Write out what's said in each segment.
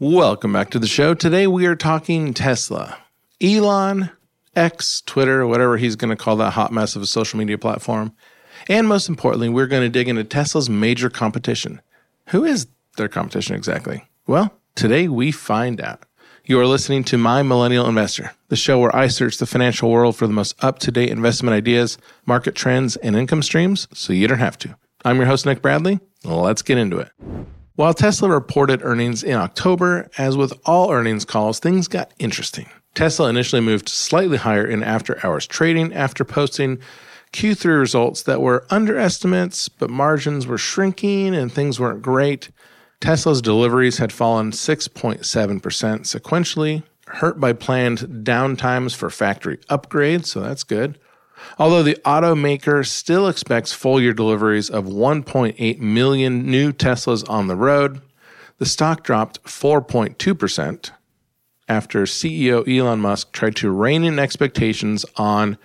Welcome back to the show. Today we are talking Tesla. Elon, X, Twitter, whatever he's going to call that hot mess of a social media platform. And most importantly, we're going to dig into Tesla's major competition. Who is their competition exactly? Well, today we find out. You are listening to My Millennial Investor, the show where I search the financial world for the most up to date investment ideas, market trends, and income streams so you don't have to. I'm your host, Nick Bradley. Let's get into it. While Tesla reported earnings in October, as with all earnings calls, things got interesting. Tesla initially moved slightly higher in after hours trading after posting Q3 results that were underestimates, but margins were shrinking and things weren't great. Tesla's deliveries had fallen 6.7% sequentially, hurt by planned downtimes for factory upgrades, so that's good. Although the automaker still expects full year deliveries of 1.8 million new Teslas on the road, the stock dropped 4.2% after CEO Elon Musk tried to rein in expectations on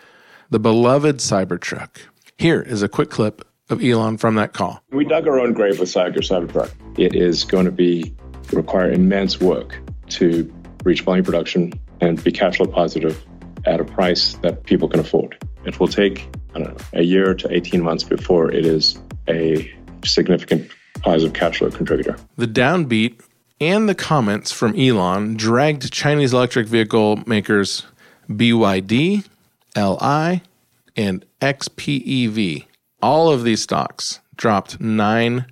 the beloved Cybertruck. Here is a quick clip of Elon from that call. We dug our own grave with Cyber Cybertruck. It is going to be require immense work to reach volume production and be cash flow positive at a price that people can afford. It will take, I don't know, a year to 18 months before it is a significant positive cash flow contributor. The downbeat and the comments from Elon dragged Chinese electric vehicle makers BYD, LI, and XPEV. All of these stocks dropped 9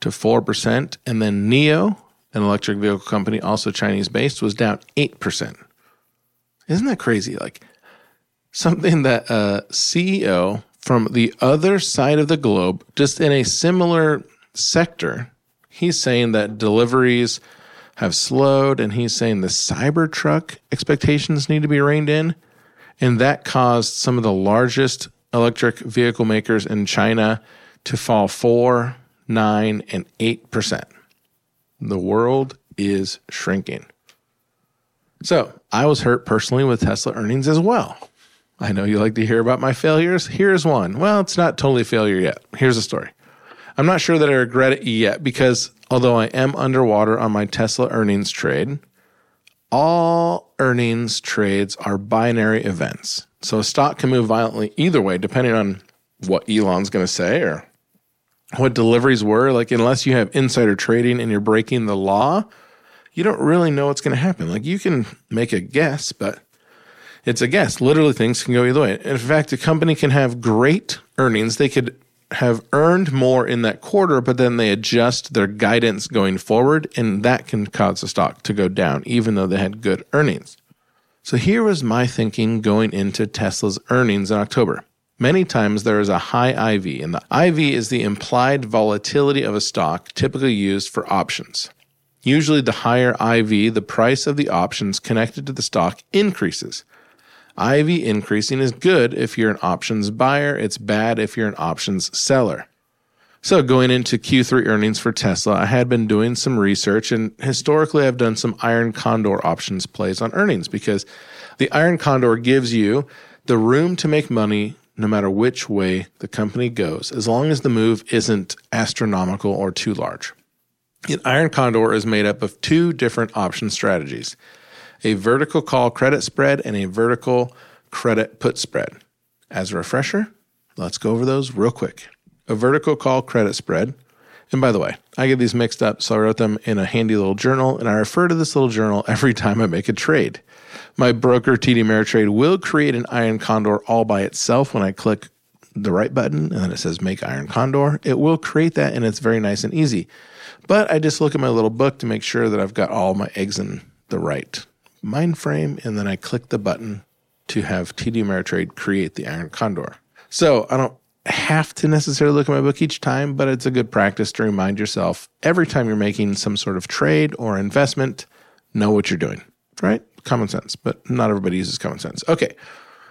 to 4%. And then NIO, an electric vehicle company, also Chinese based, was down 8%. Isn't that crazy? Like something that a CEO from the other side of the globe, just in a similar sector, he's saying that deliveries have slowed and he's saying the Cybertruck expectations need to be reined in. And that caused some of the largest electric vehicle makers in China to fall 4, 9, and 8%. The world is shrinking. So I was hurt personally with Tesla earnings as well. I know you like to hear about my failures. Here's one. Well, it's not totally failure yet. Here's the story. I'm not sure that I regret it yet because although I am underwater on my Tesla earnings trade, all earnings trades are binary events. So a stock can move violently either way, depending on what Elon's going to say or what deliveries were. Like, unless you have insider trading and you're breaking the law, you don't really know what's going to happen. Like, you can make a guess, but it's a guess. Literally, things can go either way. In fact, a company can have great earnings. They could have earned more in that quarter, but then they adjust their guidance going forward, and that can cause the stock to go down, even though they had good earnings. So here was my thinking going into Tesla's earnings in October. Many times there is a high IV, and the IV is the implied volatility of a stock typically used for options. Usually, the higher IV, the price of the options connected to the stock increases. IV increasing is good if you're an options buyer, it's bad if you're an options seller. So, going into Q3 earnings for Tesla, I had been doing some research, and historically, I've done some Iron Condor options plays on earnings because the Iron Condor gives you the room to make money no matter which way the company goes, as long as the move isn't astronomical or too large. An Iron Condor is made up of two different option strategies a vertical call credit spread and a vertical credit put spread. As a refresher, let's go over those real quick. A vertical call credit spread. And by the way, I get these mixed up, so I wrote them in a handy little journal, and I refer to this little journal every time I make a trade. My broker, TD Ameritrade, will create an Iron Condor all by itself when I click the right button and then it says Make Iron Condor. It will create that, and it's very nice and easy. But I just look at my little book to make sure that I've got all my eggs in the right mind frame, and then I click the button to have TD Ameritrade create the Iron Condor. So I don't have to necessarily look at my book each time, but it's a good practice to remind yourself every time you're making some sort of trade or investment, know what you're doing, right? Common sense, but not everybody uses common sense. Okay.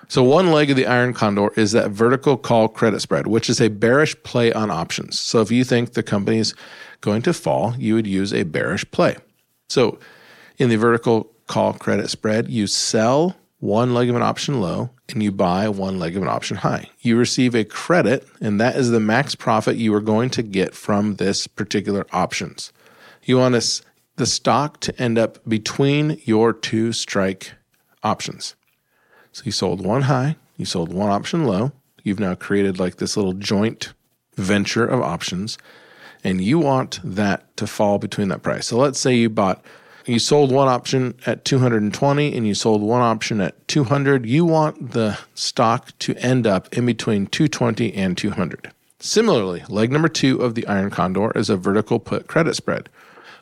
So, one leg of the iron condor is that vertical call credit spread, which is a bearish play on options. So, if you think the company's going to fall, you would use a bearish play. So, in the vertical call credit spread, you sell one leg of an option low and you buy one leg of an option high. You receive a credit, and that is the max profit you are going to get from this particular options. You want the stock to end up between your two strike options. So you sold one high, you sold one option low. You've now created like this little joint venture of options, and you want that to fall between that price. So let's say you bought you sold one option at 220 and you sold one option at 200, you want the stock to end up in between 220 and 200. Similarly, leg number two of the Iron Condor is a vertical put credit spread,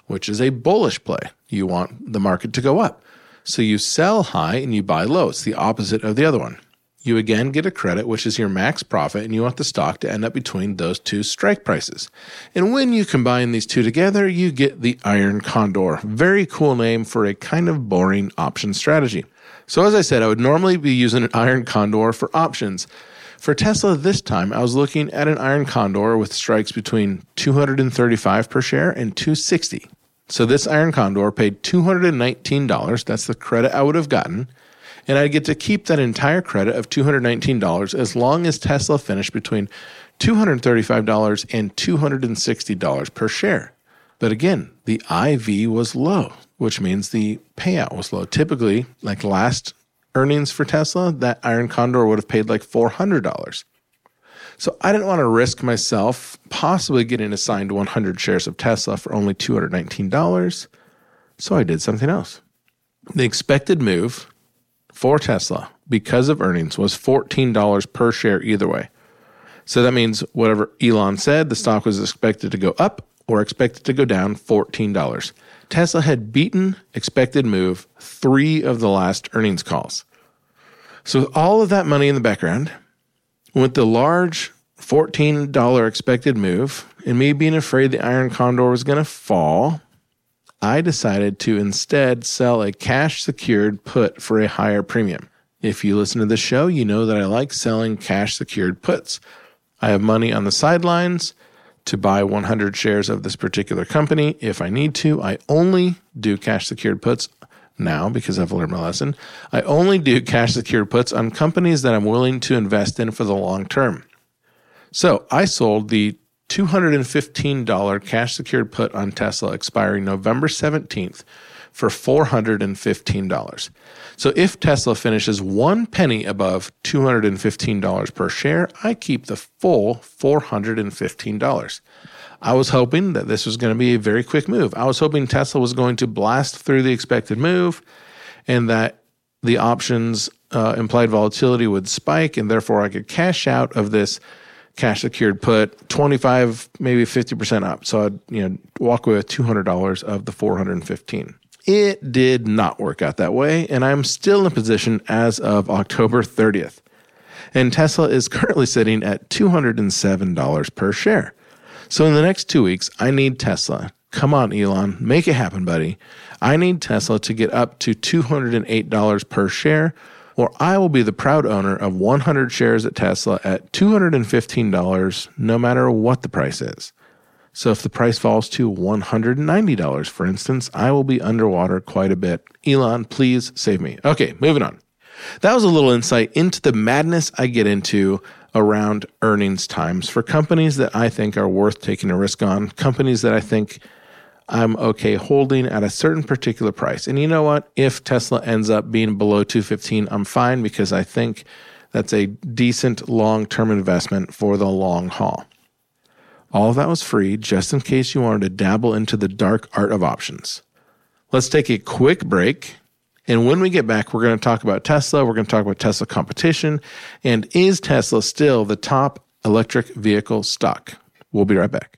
which is a bullish play. You want the market to go up. So you sell high and you buy low. It's the opposite of the other one. You again get a credit, which is your max profit, and you want the stock to end up between those two strike prices. And when you combine these two together, you get the Iron Condor. Very cool name for a kind of boring option strategy. So, as I said, I would normally be using an Iron Condor for options. For Tesla this time, I was looking at an Iron Condor with strikes between 235 per share and 260. So this Iron Condor paid $219. That's the credit I would have gotten. And I'd get to keep that entire credit of $219 as long as Tesla finished between $235 and $260 per share. But again, the IV was low, which means the payout was low. Typically, like last earnings for Tesla, that Iron Condor would have paid like $400. So I didn't want to risk myself possibly getting assigned 100 shares of Tesla for only $219. So I did something else. The expected move for Tesla because of earnings was $14 per share either way. So that means whatever Elon said, the stock was expected to go up or expected to go down $14. Tesla had beaten expected move three of the last earnings calls. So all of that money in the background, with the large $14 expected move and me being afraid the Iron Condor was going to fall, I decided to instead sell a cash secured put for a higher premium. If you listen to the show, you know that I like selling cash secured puts. I have money on the sidelines to buy 100 shares of this particular company if I need to. I only do cash secured puts now because I've learned my lesson. I only do cash secured puts on companies that I'm willing to invest in for the long term. So I sold the $215 cash secured put on Tesla expiring November 17th for $415. So if Tesla finishes one penny above $215 per share, I keep the full $415. I was hoping that this was going to be a very quick move. I was hoping Tesla was going to blast through the expected move and that the options uh, implied volatility would spike and therefore I could cash out of this cash secured put 25 maybe 50% up. So i'd you know walk away with $200 of the 415 it did not work out that way and i'm still in position as of october 30th and tesla is currently sitting at $207 per share. So in the next two weeks i need tesla. Come on elon make it happen buddy. I need tesla to get up to $208 per share or I will be the proud owner of 100 shares at Tesla at $215, no matter what the price is. So if the price falls to $190, for instance, I will be underwater quite a bit. Elon, please save me. Okay, moving on. That was a little insight into the madness I get into around earnings times for companies that I think are worth taking a risk on, companies that I think I'm okay holding at a certain particular price. And you know what? If Tesla ends up being below 215, I'm fine because I think that's a decent long term investment for the long haul. All of that was free just in case you wanted to dabble into the dark art of options. Let's take a quick break. And when we get back, we're going to talk about Tesla. We're going to talk about Tesla competition. And is Tesla still the top electric vehicle stock? We'll be right back.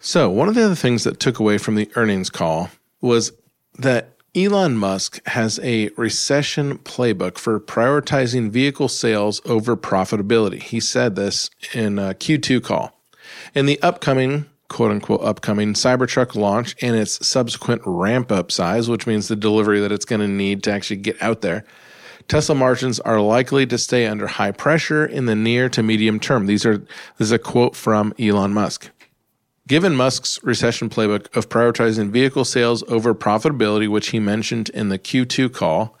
So, one of the other things that took away from the earnings call was that Elon Musk has a recession playbook for prioritizing vehicle sales over profitability. He said this in a Q2 call. In the upcoming, quote unquote, upcoming Cybertruck launch and its subsequent ramp up size, which means the delivery that it's going to need to actually get out there, Tesla margins are likely to stay under high pressure in the near to medium term. These are, this is a quote from Elon Musk. Given Musk's recession playbook of prioritizing vehicle sales over profitability, which he mentioned in the Q2 call,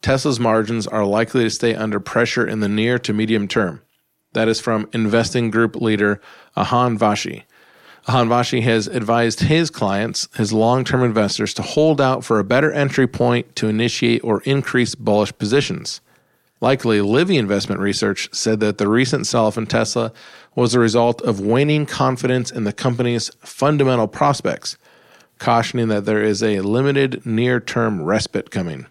Tesla's margins are likely to stay under pressure in the near to medium term. That is from investing group leader Ahan Vashi. Ahan Vashi has advised his clients, his long term investors, to hold out for a better entry point to initiate or increase bullish positions. Likely, Livy Investment Research said that the recent sell off in Tesla was a result of waning confidence in the company's fundamental prospects, cautioning that there is a limited near term respite coming.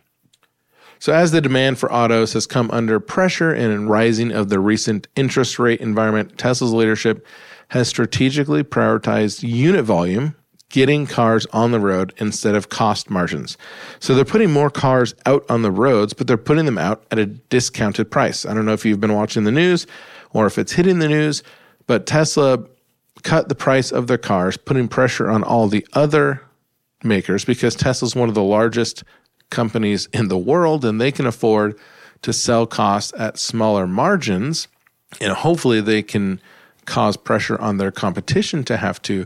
So, as the demand for autos has come under pressure and rising of the recent interest rate environment, Tesla's leadership has strategically prioritized unit volume getting cars on the road instead of cost margins. So they're putting more cars out on the roads, but they're putting them out at a discounted price. I don't know if you've been watching the news or if it's hitting the news, but Tesla cut the price of their cars, putting pressure on all the other makers because Tesla's one of the largest companies in the world and they can afford to sell costs at smaller margins. And hopefully they can cause pressure on their competition to have to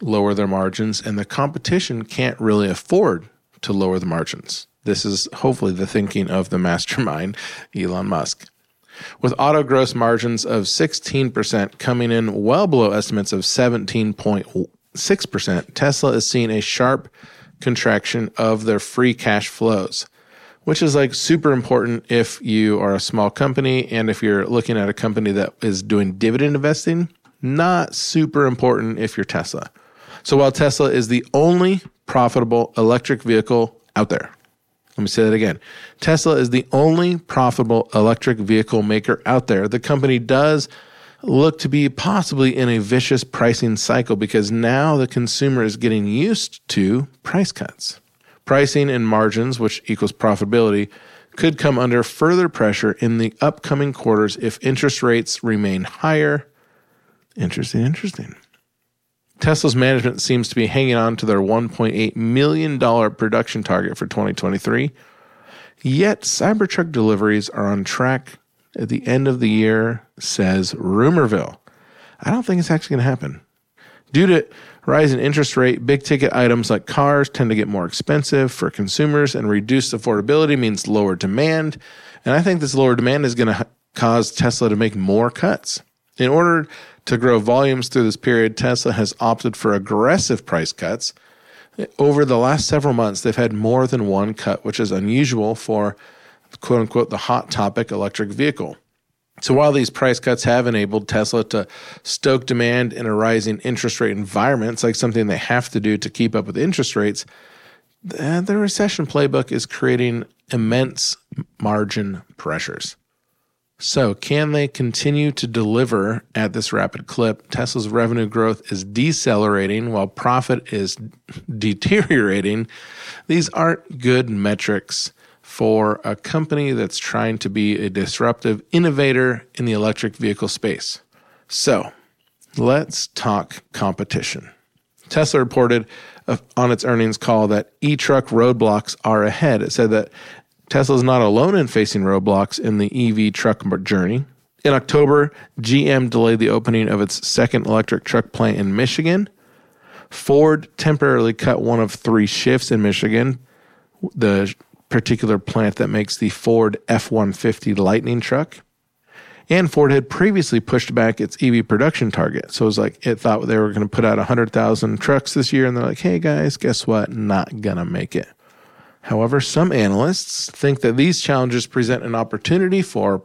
lower their margins, and the competition can't really afford to lower the margins. This is hopefully the thinking of the mastermind, Elon Musk. With auto gross margins of 16% coming in well below estimates of 17.6%, Tesla is seeing a sharp contraction of their free cash flows, which is like super important if you are a small company and if you're looking at a company that is doing dividend investing, not super important if you're Tesla. So while Tesla is the only profitable electric vehicle out there, let me say that again. Tesla is the only profitable electric vehicle maker out there. The company does look to be possibly in a vicious pricing cycle because now the consumer is getting used to price cuts. Pricing and margins, which equals profitability, could come under further pressure in the upcoming quarters if interest rates remain higher. Interesting, interesting. Tesla's management seems to be hanging on to their $1.8 million production target for 2023. Yet, Cybertruck deliveries are on track at the end of the year, says Rumorville. I don't think it's actually going to happen. Due to rising interest rate, big ticket items like cars tend to get more expensive for consumers, and reduced affordability means lower demand. And I think this lower demand is going to cause Tesla to make more cuts. In order to grow volumes through this period, Tesla has opted for aggressive price cuts. Over the last several months, they've had more than one cut, which is unusual for quote unquote the hot topic electric vehicle. So while these price cuts have enabled Tesla to stoke demand in a rising interest rate environment, it's like something they have to do to keep up with interest rates, the recession playbook is creating immense margin pressures. So, can they continue to deliver at this rapid clip? Tesla's revenue growth is decelerating while profit is deteriorating. These aren't good metrics for a company that's trying to be a disruptive innovator in the electric vehicle space. So, let's talk competition. Tesla reported uh, on its earnings call that e truck roadblocks are ahead. It said that Tesla is not alone in facing roadblocks in the EV truck journey. In October, GM delayed the opening of its second electric truck plant in Michigan. Ford temporarily cut one of three shifts in Michigan, the particular plant that makes the Ford F 150 Lightning truck. And Ford had previously pushed back its EV production target. So it was like it thought they were going to put out 100,000 trucks this year. And they're like, hey guys, guess what? Not going to make it. However, some analysts think that these challenges present an opportunity for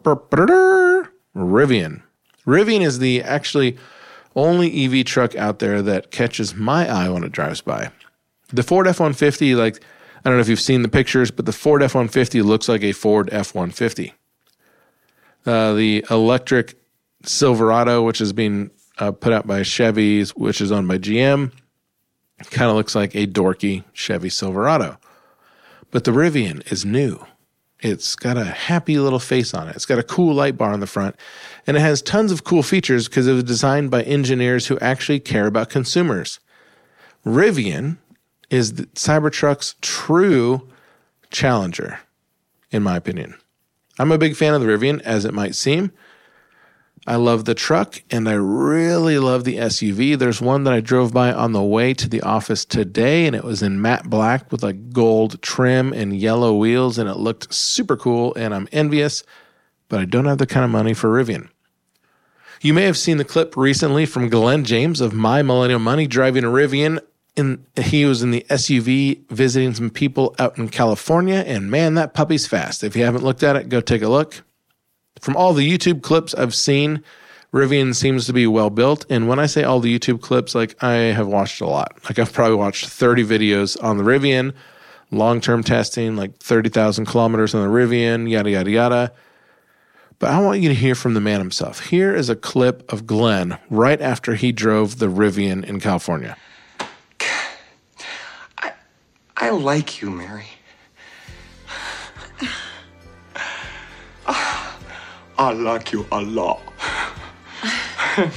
Rivian. Rivian is the actually only EV truck out there that catches my eye when it drives by. The Ford F 150, like, I don't know if you've seen the pictures, but the Ford F 150 looks like a Ford F 150. Uh, the electric Silverado, which is being uh, put out by Chevy's, which is owned by GM, kind of looks like a dorky Chevy Silverado. But the Rivian is new. It's got a happy little face on it. It's got a cool light bar on the front, and it has tons of cool features because it was designed by engineers who actually care about consumers. Rivian is Cybertruck's true challenger, in my opinion. I'm a big fan of the Rivian, as it might seem. I love the truck and I really love the SUV. There's one that I drove by on the way to the office today and it was in matte black with like gold trim and yellow wheels and it looked super cool and I'm envious, but I don't have the kind of money for Rivian. You may have seen the clip recently from Glen James of My Millennial Money driving a Rivian. And he was in the SUV visiting some people out in California, and man, that puppy's fast. If you haven't looked at it, go take a look. From all the YouTube clips I've seen, Rivian seems to be well built. And when I say all the YouTube clips, like I have watched a lot. Like I've probably watched 30 videos on the Rivian, long term testing, like 30,000 kilometers on the Rivian, yada, yada, yada. But I want you to hear from the man himself. Here is a clip of Glen right after he drove the Rivian in California. I, I like you, Mary. I like you a lot.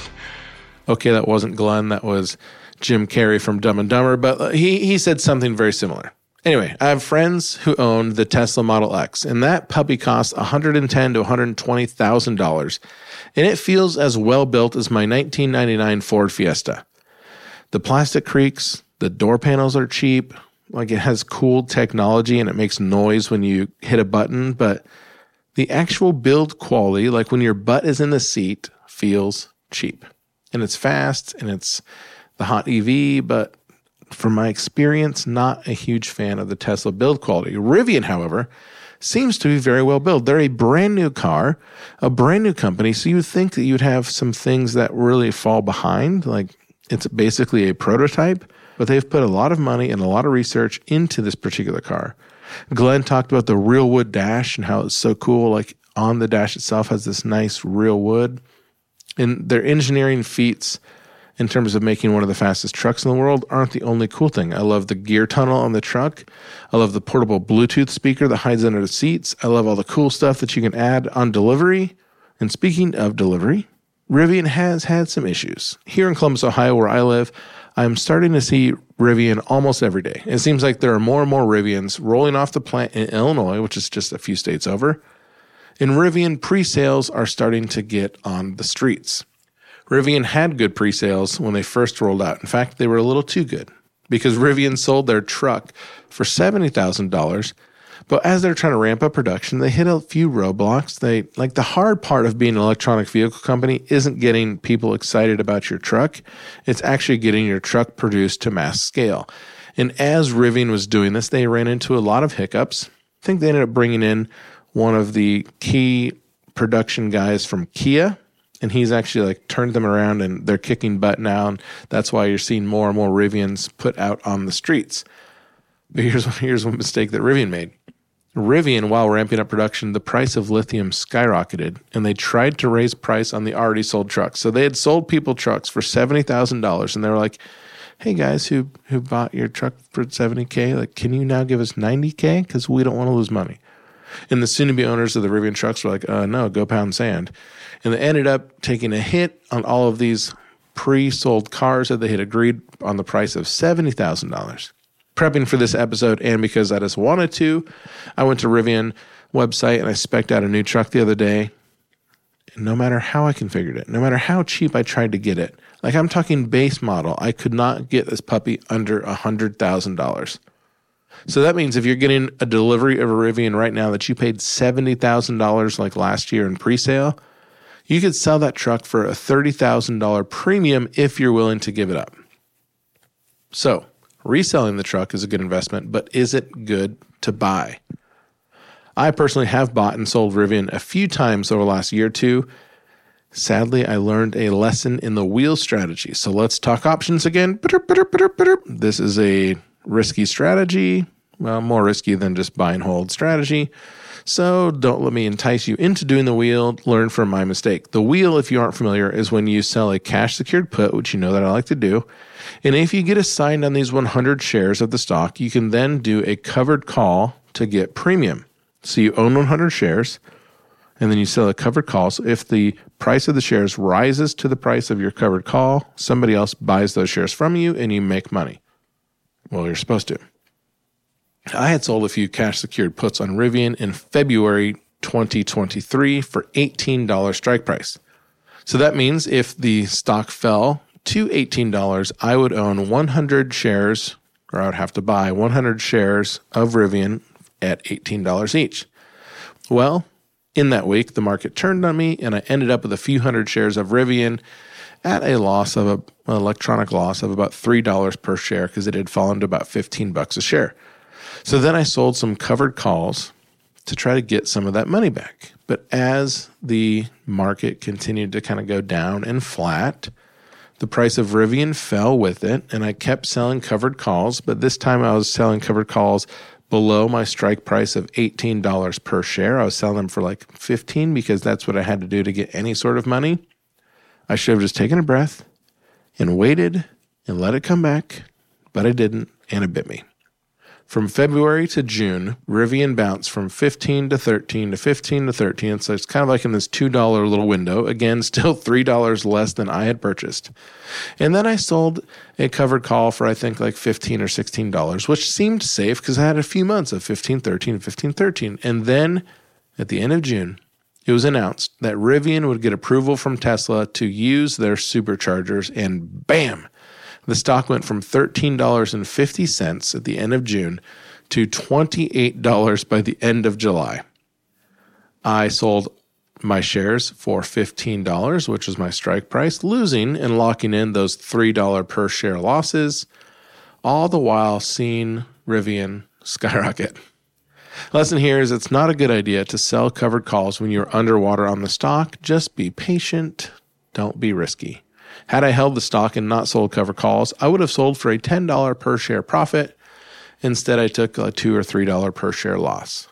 okay, that wasn't Glen. That was Jim Carrey from Dumb and Dumber, but uh, he, he said something very similar. Anyway, I have friends who own the Tesla Model X, and that puppy costs $110 to $120,000, and it feels as well built as my 1999 Ford Fiesta. The plastic creaks, the door panels are cheap, like it has cool technology and it makes noise when you hit a button, but the actual build quality, like when your butt is in the seat, feels cheap. And it's fast and it's the hot EV, but from my experience, not a huge fan of the Tesla build quality. Rivian, however, seems to be very well built. They're a brand new car, a brand new company. So you would think that you'd have some things that really fall behind. Like it's basically a prototype, but they've put a lot of money and a lot of research into this particular car. Glen talked about the real wood dash and how it's so cool. Like on the dash itself has this nice real wood. And their engineering feats in terms of making one of the fastest trucks in the world aren't the only cool thing. I love the gear tunnel on the truck. I love the portable Bluetooth speaker that hides under the seats. I love all the cool stuff that you can add on delivery. And speaking of delivery, Rivian has had some issues. Here in Columbus, Ohio, where I live, I'm starting to see Rivian almost every day. It seems like there are more and more Rivians rolling off the plant in Illinois, which is just a few states over. And Rivian pre sales are starting to get on the streets. Rivian had good pre sales when they first rolled out. In fact, they were a little too good because Rivian sold their truck for $70,000 but as they're trying to ramp up production, they hit a few roadblocks. They like the hard part of being an electronic vehicle company isn't getting people excited about your truck. It's actually getting your truck produced to mass scale. And as Rivian was doing this, they ran into a lot of hiccups. I think they ended up bringing in one of the key production guys from Kia, and he's actually like turned them around and they're kicking butt now. And that's why you're seeing more and more Rivians put out on the streets. But here's, here's one mistake that Rivian made. Rivian, while ramping up production, the price of lithium skyrocketed, and they tried to raise price on the already sold trucks. So they had sold people trucks for seventy thousand dollars, and they were like, "Hey guys, who who bought your truck for seventy k? Like, can you now give us ninety k? Because we don't want to lose money." And the soon-to-be owners of the Rivian trucks were like, uh, "No, go pound sand," and they ended up taking a hit on all of these pre-sold cars that they had agreed on the price of seventy thousand dollars prepping for this episode and because I just wanted to, I went to Rivian website and I specced out a new truck the other day. And no matter how I configured it, no matter how cheap I tried to get it, like I'm talking base model, I could not get this puppy under a hundred thousand dollars. So that means if you're getting a delivery of a Rivian right now that you paid seventy thousand dollars like last year in pre-sale, You could sell that truck for a $30,000 premium if you're willing to give it up. So, reselling the truck is a good investment, but is it good to buy? I personally have bought and sold Rivian a few times over the last year or two. Sadly, I learned a lesson in the wheel strategy. So let's talk options again. This is a risky strategy, well, more risky than just buy and hold strategy. So don't let me entice you into doing the wheel. Learn from my mistake. The wheel, if you aren't familiar, is when you sell a cash secured put, which you know that I like to do. And if you get assigned on these 100 shares of the stock, you can then do a covered call to get premium. So you own 100 shares and then you sell a covered call. So if the price of the shares rises to the price of your covered call, somebody else buys those shares from you and you make money. Well, you're supposed to. I had sold a few cash secured puts on Rivian in February 2023 for $18 strike price. So that means if the stock fell to $18, I would own 100 shares, or I would have to buy 100 shares of Rivian at $18 each. Well, in that week, the market turned on me and I ended up with a few hundred shares of Rivian at a loss of a, an electronic loss of about $3 per share because it had fallen to about 15 bucks a share. So then I sold some covered calls to try to get some of that money back. But as the market continued to kind of go down and flat, the price of Rivian fell with it, and I kept selling covered calls. But this time I was selling covered calls below my strike price of $18 per share. I was selling them for like 15 because that's what I had to do to get any sort of money. I should have just taken a breath and waited and let it come back, but I didn't, and it bit me. From February to June, Rivian bounced from 15 to 13 to 15 to 13. So it's kind of like in this $2 little window. Again, still $3 less than I had purchased. And then I sold a covered call for I think like 15 or $16, which seemed safe because I had a few months of 15, 13, 15, 13. And then at the end of June, it was announced that Rivian would get approval from Tesla to use their superchargers, and bam, the stock went from $13.50 at the end of June to $28 by the end of July. I sold my shares for $15, which was my strike price, losing and locking in those $3 per share losses, all the while seeing Rivian skyrocket. Lesson here is it's not a good idea to sell covered calls when you're underwater on the stock. Just be patient, don't be risky. Had I held the stock and not sold cover calls, I would have sold for a $10 per share profit. Instead, I took a 2 or $3 per share loss.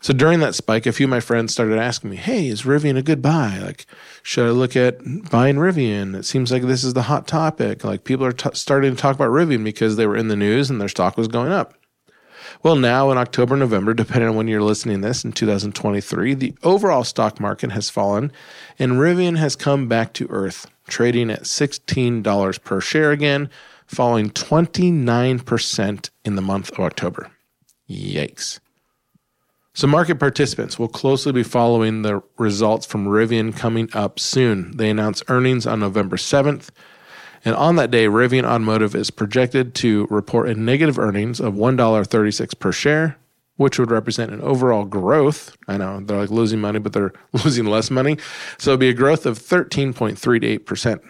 So during that spike, a few of my friends started asking me, Hey, is Rivian a good buy? Like, should I look at buying Rivian? It seems like this is the hot topic. Like, people are t- starting to talk about Rivian because they were in the news and their stock was going up. Well, now in October, November, depending on when you're listening to this in 2023, the overall stock market has fallen and Rivian has come back to earth, trading at $16 per share again, falling 29% in the month of October. Yikes. So, market participants will closely be following the results from Rivian coming up soon. They announce earnings on November 7th. And on that day, Rivian Automotive is projected to report a negative earnings of $1.36 per share, which would represent an overall growth. I know they're like losing money, but they're losing less money. So it'd be a growth of 13.38%.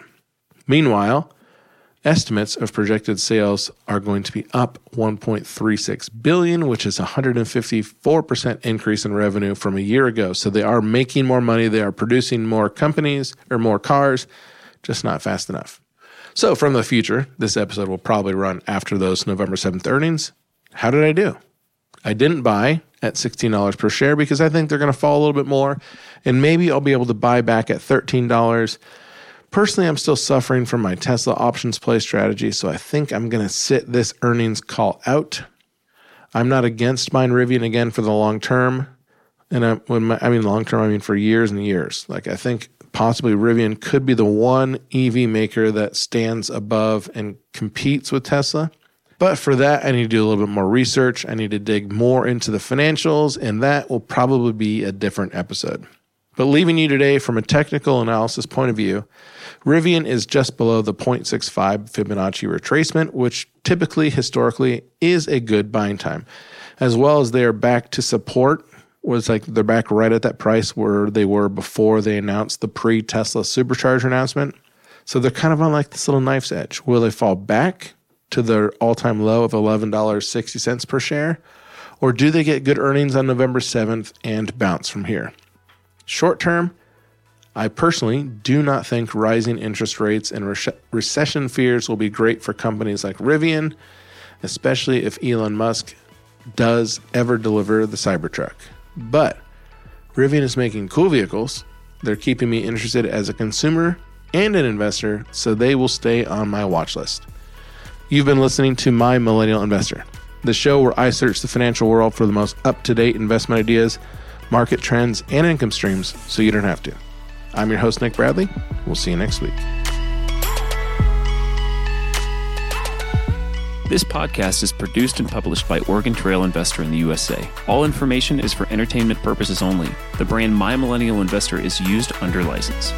Meanwhile, estimates of projected sales are going to be up 1.36 billion, which is a 154% increase in revenue from a year ago. So they are making more money, they are producing more companies or more cars, just not fast enough. So, from the future, this episode will probably run after those November 7th earnings. How did I do? I didn't buy at $16 per share because I think they're going to fall a little bit more. And maybe I'll be able to buy back at $13. Personally, I'm still suffering from my Tesla options play strategy. So I think I'm going to sit this earnings call out. I'm not against buying Rivian again for the long term. And I, when my, I mean long term, I mean for years and years. Like I think possibly Rivian could be the one EV maker that stands above and competes with Tesla. But for that, I need to do a little bit more research. I need to dig more into the financials, and that will probably be a different episode. But leaving you today from a technical analysis point of view, Rivian is just below the 0.65 Fibonacci retracement, which typically, historically, is a good buying time, as well as they are back to support was like they're back right at that price where they were before they announced the pre Tesla supercharger announcement. So they're kind of on like this little knife's edge. Will they fall back to their all time low of $11.60 per share? Or do they get good earnings on November 7th and bounce from here? Short term, I personally do not think rising interest rates and re- recession fears will be great for companies like Rivian, especially if Elon Musk does ever deliver the Cybertruck. But Rivian is making cool vehicles. They're keeping me interested as a consumer and an investor, so they will stay on my watch list. You've been listening to My Millennial Investor, the show where I search the financial world for the most up to date investment ideas, market trends, and income streams so you don't have to. I'm your host, Nick Bradley. We'll see you next week. This podcast is produced and published by Oregon Trail Investor in the USA. All information is for entertainment purposes only. The brand My Millennial Investor is used under license.